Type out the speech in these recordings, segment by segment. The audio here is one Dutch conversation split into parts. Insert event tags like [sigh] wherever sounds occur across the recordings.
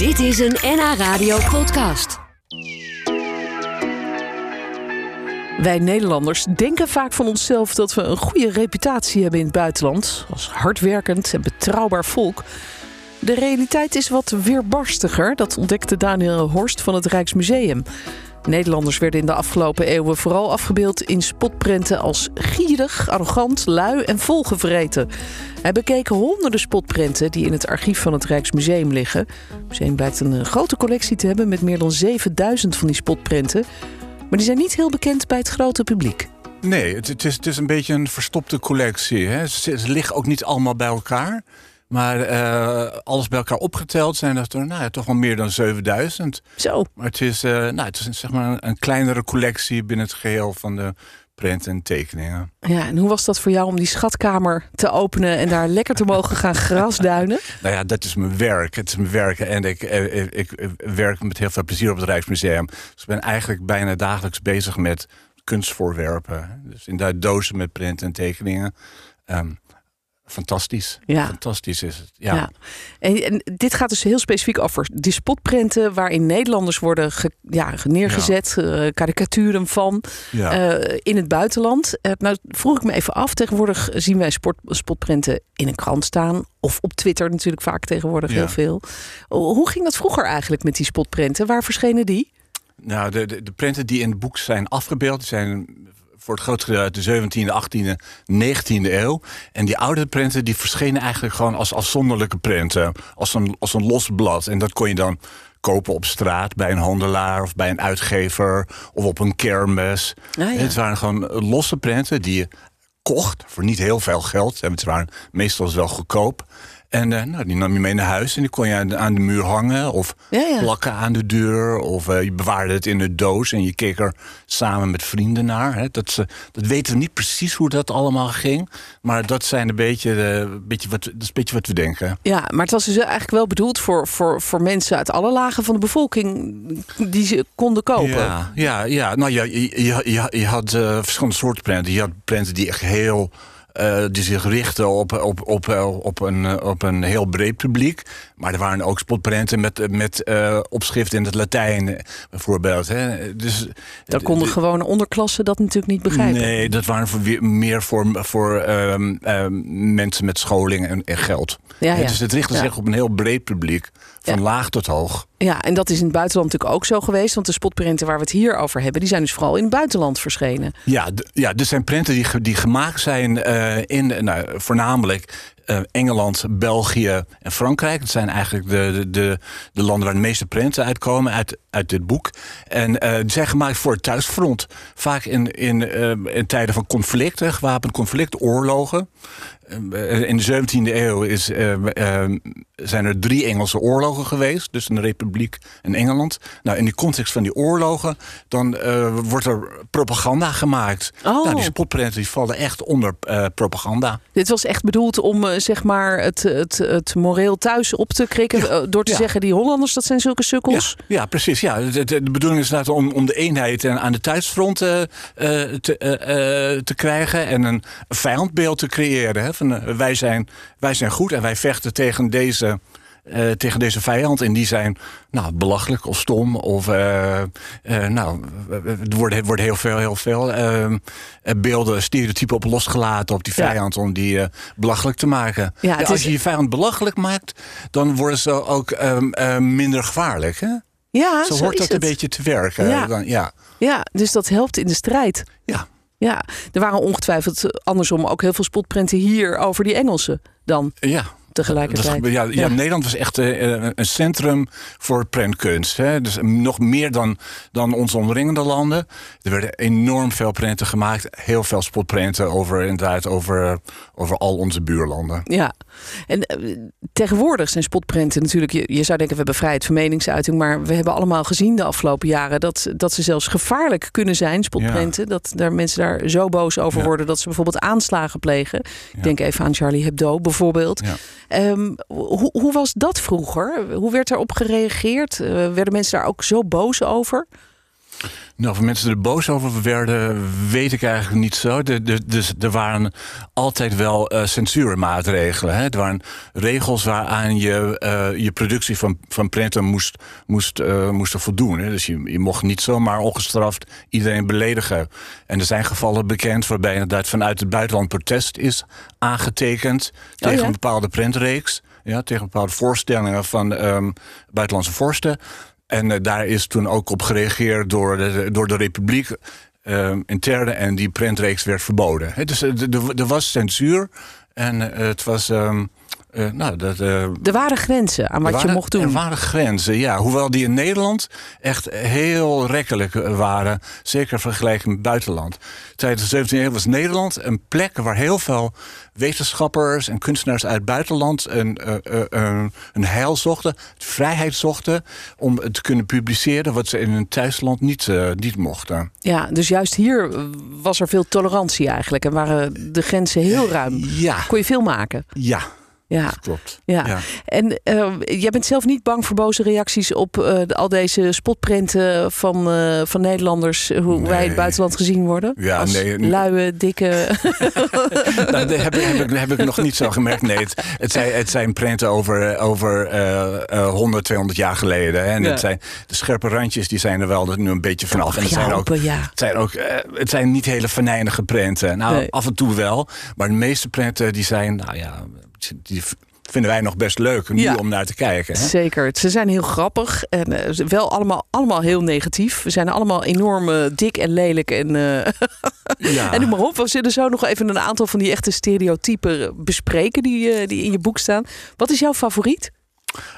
Dit is een NH Radio podcast. Wij Nederlanders denken vaak van onszelf dat we een goede reputatie hebben in het buitenland. Als hardwerkend en betrouwbaar volk. De realiteit is wat weerbarstiger, dat ontdekte Daniel Horst van het Rijksmuseum. Nederlanders werden in de afgelopen eeuwen vooral afgebeeld in spotprenten als gierig, arrogant, lui en volgevreten. Hij bekeek honderden spotprenten die in het archief van het Rijksmuseum liggen. Het museum blijkt een grote collectie te hebben met meer dan 7000 van die spotprenten. Maar die zijn niet heel bekend bij het grote publiek. Nee, het, is, het is een beetje een verstopte collectie. Hè. Ze liggen ook niet allemaal bij elkaar. Maar uh, alles bij elkaar opgeteld zijn dat er nou, ja, toch wel meer dan 7000. Zo. Maar het is, uh, nou, het is zeg maar een, een, kleinere collectie binnen het geheel van de prenten en tekeningen. Ja, en hoe was dat voor jou om die schatkamer te openen en daar lekker te mogen gaan [laughs] grasduinen? nou ja, dat is mijn werk. Het is mijn werk en ik, ik, ik, ik werk met heel veel plezier op het Rijksmuseum. Dus ik ben eigenlijk bijna dagelijks bezig met kunstvoorwerpen. Dus in dozen met prenten en tekeningen. Um, fantastisch. Ja. Fantastisch is het. Ja. ja. En, en, dit gaat dus heel specifiek over die spotprenten waarin Nederlanders worden ge, ja, neergezet, ja. Uh, karikaturen van ja. uh, in het buitenland. Uh, nou vroeg ik me even af. Tegenwoordig zien wij sport, spotprenten in een krant staan of op Twitter natuurlijk vaak tegenwoordig heel veel. Hoe ging dat vroeger eigenlijk met die spotprenten? Waar verschenen die? Nou, de, de, de prenten die in het boek zijn afgebeeld, zijn voor het grootste deel uit de 17e, 18e, 19e eeuw. En die oude prenten die verschenen eigenlijk gewoon als afzonderlijke prenten. Als een, als een los blad. En dat kon je dan kopen op straat bij een handelaar of bij een uitgever of op een kermis. Ah, ja. Het waren gewoon losse prenten die je kocht voor niet heel veel geld. Het waren meestal wel goedkoop. En uh, nou, die nam je mee naar huis en die kon je aan de, aan de muur hangen of ja, ja. plakken aan de deur. Of uh, je bewaarde het in een doos en je keek er samen met vrienden naar. Hè. Dat, ze, dat weten we niet precies hoe dat allemaal ging. Maar dat, zijn een beetje, uh, beetje wat, dat is een beetje wat we denken. Ja, maar het was dus eigenlijk wel bedoeld voor, voor, voor mensen uit alle lagen van de bevolking die ze konden kopen. Ja, ja, ja. nou ja, je, je, je, je had verschillende soorten prenten. Je had prenten die echt heel uh, die zich richten op, op, op, op, een, op een heel breed publiek. Maar er waren ook spotprenten met, met uh, opschrift in het Latijn, bijvoorbeeld. Hè. Dus, Dan konden gewone onderklassen dat natuurlijk niet begrijpen. Nee, dat waren voor, meer voor, voor um, um, mensen met scholing en, en geld. Ja, ja. Dus het richtte ja. zich op een heel breed publiek, van laag tot hoog. Ja, en dat is in het buitenland natuurlijk ook zo geweest. Want de spotprenten waar we het hier over hebben, die zijn dus vooral in het buitenland verschenen. Ja, ja er zijn prenten die, die gemaakt zijn uh, in nou, voornamelijk uh, Engeland, België en Frankrijk. Dat zijn eigenlijk de, de, de, landen waar de meeste prenten uitkomen uit, uit dit boek. En uh, die zijn gemaakt voor het thuisfront. Vaak in, in, uh, in tijden van conflicten, gewapend conflict, oorlogen. In de 17e eeuw is, zijn er drie Engelse oorlogen geweest. Dus een republiek en Engeland. Nou, in die context van die oorlogen... dan wordt er propaganda gemaakt. Oh. Nou, die spotprenten die vallen echt onder propaganda. Dit was echt bedoeld om zeg maar het, het, het moreel thuis op te krikken. Ja, door te ja. zeggen, die Hollanders, dat zijn zulke sukkels. Ja, ja precies. Ja. De, de, de, bedoeling is inderdaad om, om de eenheid aan de thuisfront te, te krijgen. En een vijandbeeld te creëren. Hè, wij, zijn, wij zijn goed en wij vechten tegen deze uh, tegen deze vijand. En die zijn nou, belachelijk of stom. Of uh, uh, nou, er worden, worden heel veel, heel veel ehm, beelden, stereotypen op losgelaten op die vijand ja. om die belachelijk te maken. Ja, ja, als is... je je vijand belachelijk maakt, dan worden ze ook um, minder gevaarlijk. Hè? Ja, zo, zo hoort dat het. een beetje te werken. Ja. Dan, ja. ja, dus dat helpt in de strijd. Ja. Ja, er waren ongetwijfeld andersom ook heel veel spotprenten hier over die Engelsen dan. Ja, tegelijkertijd. Dat, ja, ja, ja, Nederland was echt uh, een centrum voor prentkunst. Hè? Dus nog meer dan, dan onze omringende landen. Er werden enorm veel prenten gemaakt. Heel veel spotprenten over, inderdaad, over, over al onze buurlanden. Ja, en uh, tegenwoordig zijn spotprenten natuurlijk... Je, je zou denken, we hebben vrijheid van meningsuiting... maar we hebben allemaal gezien de afgelopen jaren... dat, dat ze zelfs gevaarlijk kunnen zijn, spotprenten. Ja. Dat daar mensen daar zo boos over worden... dat ze bijvoorbeeld aanslagen plegen. Ik denk even aan Charlie Hebdo bijvoorbeeld... Um, hoe, was dat vroeger? Hoe werd erop gereageerd? Uh, werden mensen daar ook zo boos over? Nou, of mensen er boos over werden, weet ik eigenlijk niet zo. De, de, dus er waren altijd wel uh, censuurmaatregelen. Hè? Er waren regels waaraan je uh, je productie van, van printen moest, moest, uh, moest voldoen. Hè? Dus je, je mocht niet zomaar ongestraft iedereen beledigen. En er zijn gevallen bekend waarbij inderdaad vanuit het buitenland protest is aangetekend tegen oh ja? een bepaalde printreeks. Ja, tegen bepaalde voorstellingen van um, buitenlandse vorsten. En uh, daar is toen ook op gereageerd door de, door de Republiek uh, interne. En die printreeks werd verboden. Dus er was censuur. En het was. Um, uh, nou, dat, uh, er waren grenzen aan wat waren, je mocht doen. Er waren grenzen, ja. Hoewel die in Nederland echt heel rekkelijk waren. Zeker vergeleken met het buitenland. Tijdens de 17e eeuw was Nederland een plek waar heel veel wetenschappers en kunstenaars uit het buitenland een, uh, een, een heil zochten, vrijheid zochten om te kunnen publiceren wat ze in hun thuisland niet, niet mochten. Ja, dus juist hier was er veel tolerantie eigenlijk en waren de grenzen heel ruim. Ja. Kon je veel maken? Ja, ja, dat klopt. Ja. Ja. En uh, jij bent zelf niet bang voor boze reacties op uh, al deze spotprenten van, uh, van Nederlanders, hoe Nee. wij in het buitenland gezien worden? Ja, Als nee. luie, dikke. [laughs] nou, dat heb, ik- heb, ik, heb ik nog niet zo gemerkt. Nee, het, het, zijn, het zijn prenten over, over eh, eh, 100, 200 jaar geleden. hè. En Ja. het zijn, de scherpe randjes die zijn er wel nu een beetje vanaf. En het zijn ook, ja. het zijn, ook eh, het zijn niet hele venijnige prenten. Nou, Nee. af en toe wel. Maar de meeste prenten die zijn, nou ja, die vinden wij nog best leuk nu Ja. om naar te kijken. Hè? Zeker. Ze zijn heel grappig en eh, wel allemaal, allemaal heel negatief. We zijn allemaal enorm eh, dik en lelijk. En, eh, [laughs] Ja. en noem maar op. We zullen zo nog even een aantal van die echte stereotypen bespreken die, die in je boek staan. Wat is jouw favoriet?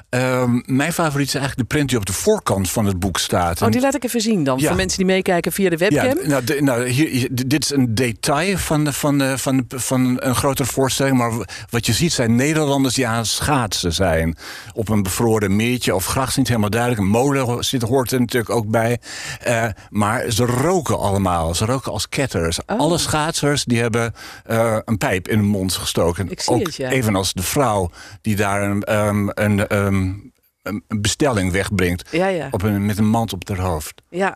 Ehm, mijn favoriet is eigenlijk de print die op de voorkant van het boek staat. Oh, die laat ik even zien dan. Ja. Voor mensen die meekijken via de webcam. Ja, nou, de- nou hier, dit is een detail van, de- van, de- van, de- van een grotere voorstelling. Maar wat je ziet zijn Nederlanders die aan het schaatsen zijn. Op een bevroren meertje of gracht niet helemaal duidelijk. Een molen zit, hoort er natuurlijk ook bij. Eh, maar ze roken allemaal. Ze roken als ketters. Oh. Alle schaatsers die hebben eh, een pijp in hun mond gestoken. Ik zie ook het, ja. evenals de vrouw die daar een, ehm, een, ehm, een een bestelling wegbrengt. Ja, ja. Op een, met een mand op haar hoofd. ja.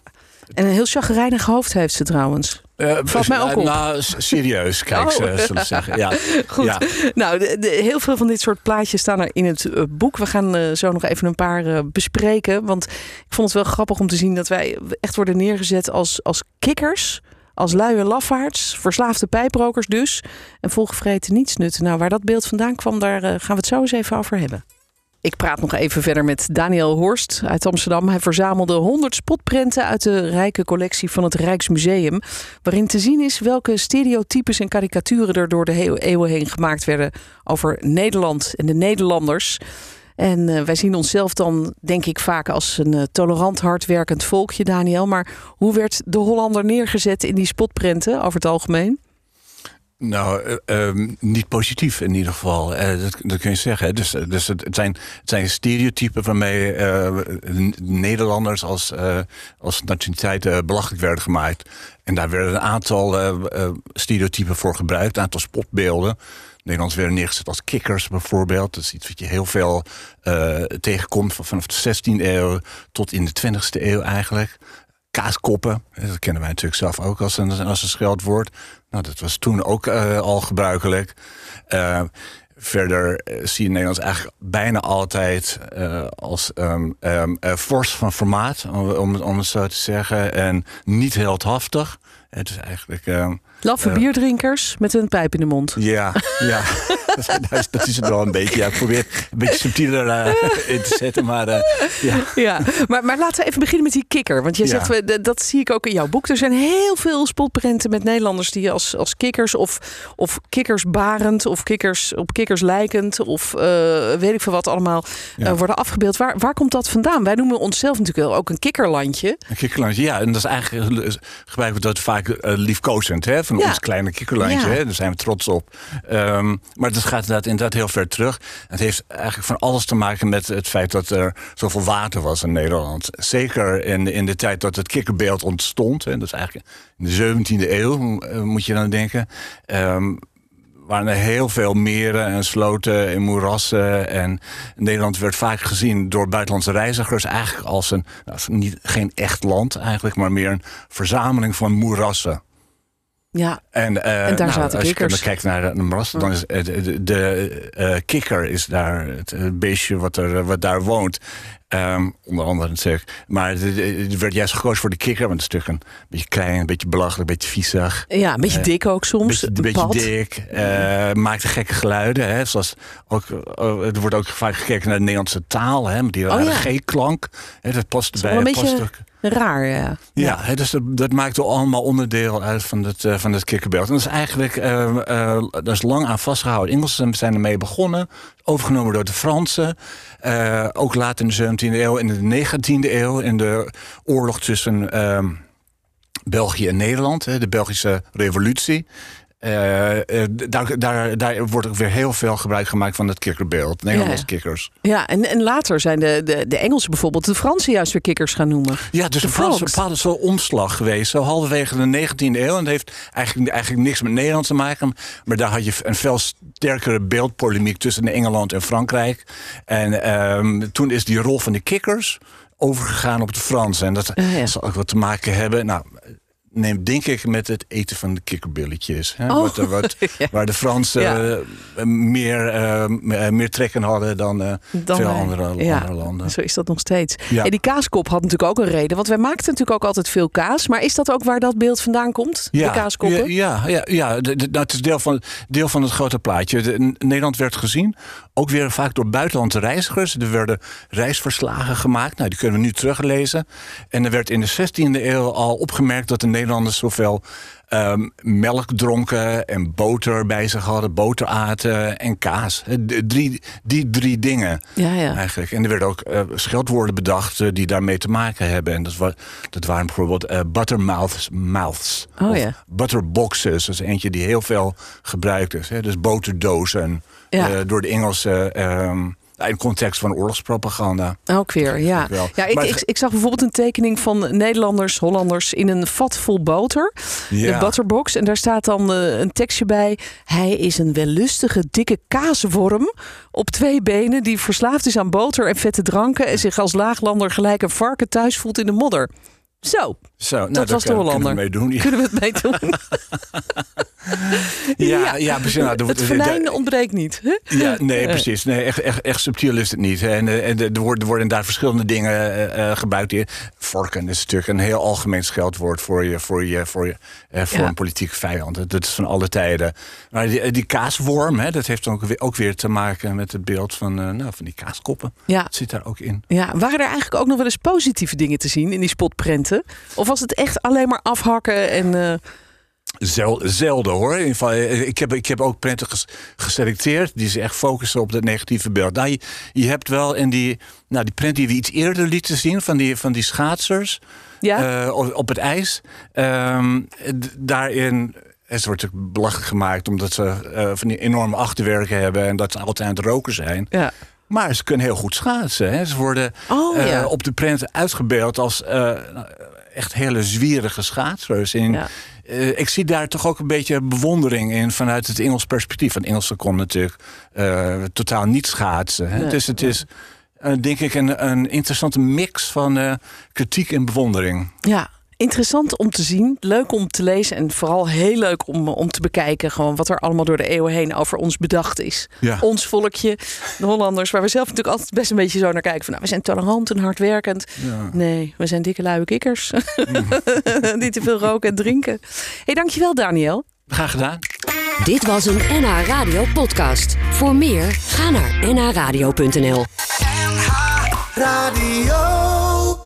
En een heel chagrijnig hoofd heeft ze trouwens. Eh, Valt mij ook op. Nou, serieus, kijk, Oh. ze zullen zeggen. Ja. [laughs] Goed. Ja. Nou, de, de- heel veel van dit soort plaatjes staan er in het eh, boek. We gaan eh, zo nog even een paar bespreken. Want ik vond het wel grappig om te zien dat wij echt worden neergezet als, als kikkers. Als luie lafaards, verslaafde pijprokers dus. En volgevreten nietsnutten. Nou, waar dat beeld vandaan kwam, daar gaan we het zo eens even over hebben. Ik praat nog even verder met Daniel Horst uit Amsterdam. Hij verzamelde 100 spotprenten uit de rijke collectie van het Rijksmuseum. Waarin te zien is welke stereotypes en karikaturen er door de eeuwen heen gemaakt werden over Nederland en de Nederlanders. En eh, wij zien onszelf dan, denk ik, vaak als een eh, tolerant, hardwerkend volkje, Daniel. Maar hoe werd de Hollander neergezet in die spotprenten over het algemeen? Nou, eh, ehm, niet positief in ieder geval. Eh, dat, kun je zeggen. Dus, eh, dus het, zijn, het zijn stereotypen waarmee Nederlanders als, als nationaliteit belachelijk werden gemaakt. En daar werden een aantal stereotypen voor gebruikt, een aantal spotbeelden. Nederlands werden neergezet als kikkers bijvoorbeeld. Dat is iets wat je heel veel tegenkomt van- vanaf de 16e eeuw tot in de 20e eeuw eigenlijk. Kaaskoppen, dat kennen wij natuurlijk zelf ook als een, als een scheldwoord. Nou, dat was toen ook eh, al gebruikelijk. Eh, verder eh, zie je Nederlands eigenlijk bijna altijd als eh, fors van formaat, om, om, om het zo te zeggen. En niet heldhaftig. Het is eigenlijk... ehm, Laffe Ja. bierdrinkers met een pijp in de mond. ja, ja. [laughs] dat, is, dat is het wel een beetje. Ja, ik probeer een beetje subtieler eh, in te zetten, maar eh, ja. Ja, maar, maar laten we even beginnen met die kikker. Want je zegt, we- dat- zie ik ook in jouw boek. Er zijn heel veel spotprenten met Nederlanders die als, als kikkers of, of kikkersbarend of kikkers op kikkers lijkend of eh, weet ik veel wat allemaal Ja. eh, worden afgebeeld. Waar, waar komt dat vandaan? Wij noemen onszelf natuurlijk wel ook een kikkerlandje. Een kikkerlandje, ja. En dat is eigenlijk gebruiken we dat vaak eh, liefkozend, hè, van Ja. ons kleine kikkerlandje. Ja. Hè, daar zijn we trots op. Ehm, maar dat gaat inderdaad, inderdaad heel ver terug. Het heeft eigenlijk van alles te maken met het feit dat er zoveel water was in Nederland. Zeker in, in de tijd dat het kikkerbeeld ontstond. Hè, dat is eigenlijk in de 17e eeuw, eh, moet je dan denken. Ehm, waren er heel veel meren en sloten en moerassen. En Nederland werd vaak gezien door buitenlandse reizigers eigenlijk als een, nou, niet, geen echt land eigenlijk, maar meer een verzameling van moerassen. Ja, En, eh, En daar nou, zaten als kikkers. je kijkt naar de moerassen, dan is de, de, de, eh, kikker is daar het eh, beestje wat, er, wat daar woont. Ehm, onder andere natuurlijk. Maar er werd juist gekozen voor de kikker, want het is natuurlijk een beetje klein, een beetje belachelijk, een beetje viezig. ja een beetje Eh, dik ook soms. Beetje, een beetje pad. dik, eh, maakte gekke geluiden. Hè, zoals ook, er wordt ook vaak gekeken naar de Nederlandse taal, hè, met die Oh, ja. G-klank. Dat past bij beetje- ook- Raar, ja. ja, hè, dus dat, dat maakt allemaal onderdeel uit van het, van het kikkerbeeld. En dat is eigenlijk eh, eh, dat is lang aan vastgehouden. Engelsen zijn ermee begonnen, overgenomen door de Fransen. Ook later in de 17e eeuw, in de 19e eeuw, in de oorlog tussen ehm, België en Nederland, de Belgische Revolutie. Eh, eh, daar, daar, daar wordt ook weer heel veel gebruik gemaakt van het kikkerbeeld. Nederlandse Ja, kikkers. Ja, en, en later zijn de, de, de Engelsen bijvoorbeeld de Fransen juist weer kikkers gaan noemen. Ja, dus De een bepaalde, soort omslag geweest. Zo halverwege de 19e eeuw. En dat heeft eigenlijk, eigenlijk niks met Nederland te maken. Maar daar had je een veel sterkere beeldpolemiek tussen Engeland en Frankrijk. En ehm, toen is die rol van de kikkers overgegaan op de Fransen. En dat ja. zal ook wat te maken hebben. Nou, neemt denk ik met het eten van de kikkerbilletjes. Hè? Oh, Wat, wat, [laughs] ja. Waar de Fransen Ja. eh, meer, eh, m- meer trekken hadden dan, eh, Dan veel wij. andere, Ja, andere landen. Zo is dat nog steeds. En die kaaskop had natuurlijk ook een reden. Want wij maakten natuurlijk ook altijd veel kaas. Maar is dat ook waar dat beeld vandaan komt? de kaaskoppen? Ja, ja, ja, ja. De- de- nou, het is deel van, deel van het grote plaatje. De- Nederland werd gezien, ook weer vaak door buitenlandse reizigers. Er werden reisverslagen gemaakt. Nou, die kunnen we nu teruglezen. En er werd in de 16e eeuw al opgemerkt dat de Nederlanders zoveel ehm, melk dronken en boter bij zich hadden, boter aten en kaas. De- Drie, die drie dingen Ja, ja. eigenlijk. En er werden ook eh, scheldwoorden bedacht eh, die daarmee te maken hebben. En dat, wa dat waren bijvoorbeeld eh, buttermouths. Mouths, Oh, of ja. butterboxes. Dat is eentje die heel veel gebruikt is. Hè? Dus boterdozen. Door de Engelsen. ehm, in context van oorlogspropaganda. Ook weer, ja. ja ik, Maar ik, zag bijvoorbeeld een tekening van Nederlanders, Hollanders in een vat vol boter. De Ja. butterbox. En daar staat dan eh, een tekstje bij. Hij is een wellustige, dikke kaasworm op twee benen die verslaafd is aan boter en vette dranken en zich als laaglander gelijk een varken thuis voelt in de modder. Zo, Zo, nou, dat was de kunnen we Hollander. mee doen. Ja, kunnen we het mee doen? [laughs] [laughs] ja, ja, precies. Nou, het venijn ontbreekt niet. hè? Ja, [laughs] nee, precies. Nee, echt, echt, echt subtiel is het niet. En, eh, en er worden, er worden daar verschillende dingen eh, eh, gebruikt. Vorken is natuurlijk een heel algemeen scheldwoord voor, je, voor, je, voor, je, eh, voor Ja. een politieke vijand. Dat- is van alle tijden. Maar die, die kaasworm, hè, dat heeft dan ook weer, ook weer te maken met het beeld van, eh, nou, van die kaaskoppen. Ja. Dat zit daar ook in. Ja, waren er eigenlijk ook nog wel eens positieve dingen te zien in die spotprenten? Of was het echt alleen maar afhakken en... Zel, zelden hoor. In eh, ik, heb, ik heb ook prenten ges- geselecteerd die zich echt focussen op het negatieve beeld. Nou, je, je hebt wel in die, nou, die prent die we iets eerder lieten zien van die, van die schaatsers ja? eh, op, op het ijs. d- daarin. Het wordt natuurlijk belachelijk gemaakt omdat ze eh, van die enorme achterwerken hebben en dat ze altijd aan het roken zijn. ja. Maar ze kunnen heel goed schaatsen. Hè. Ze worden Oh, op de prent uitgebeeld als eh, echt hele zwierige schaatsers. Ja. Eh, ik zie daar toch ook een beetje bewondering in vanuit het Engels perspectief. Want Engelsen kon natuurlijk eh, totaal niet schaatsen. Hè. Nee, dus het is, eh, denk ik, een, een interessante mix van kritiek en bewondering. Ja, interessant om te zien. Leuk om te lezen. En vooral heel leuk om, om te bekijken. Gewoon wat er allemaal door de eeuwen heen over ons bedacht is. Ja. Ons volkje, de Hollanders. Waar we zelf natuurlijk altijd best een beetje zo naar kijken. Van, nou, we zijn tolerant en hardwerkend. Ja. Nee, we zijn dikke luie kikkers. [laughs] Die te veel roken en drinken. hey, dankjewel Daniel. Graag gedaan. Dit was een NH Radio podcast. Voor meer, ga naar nhradio.nl. Radio.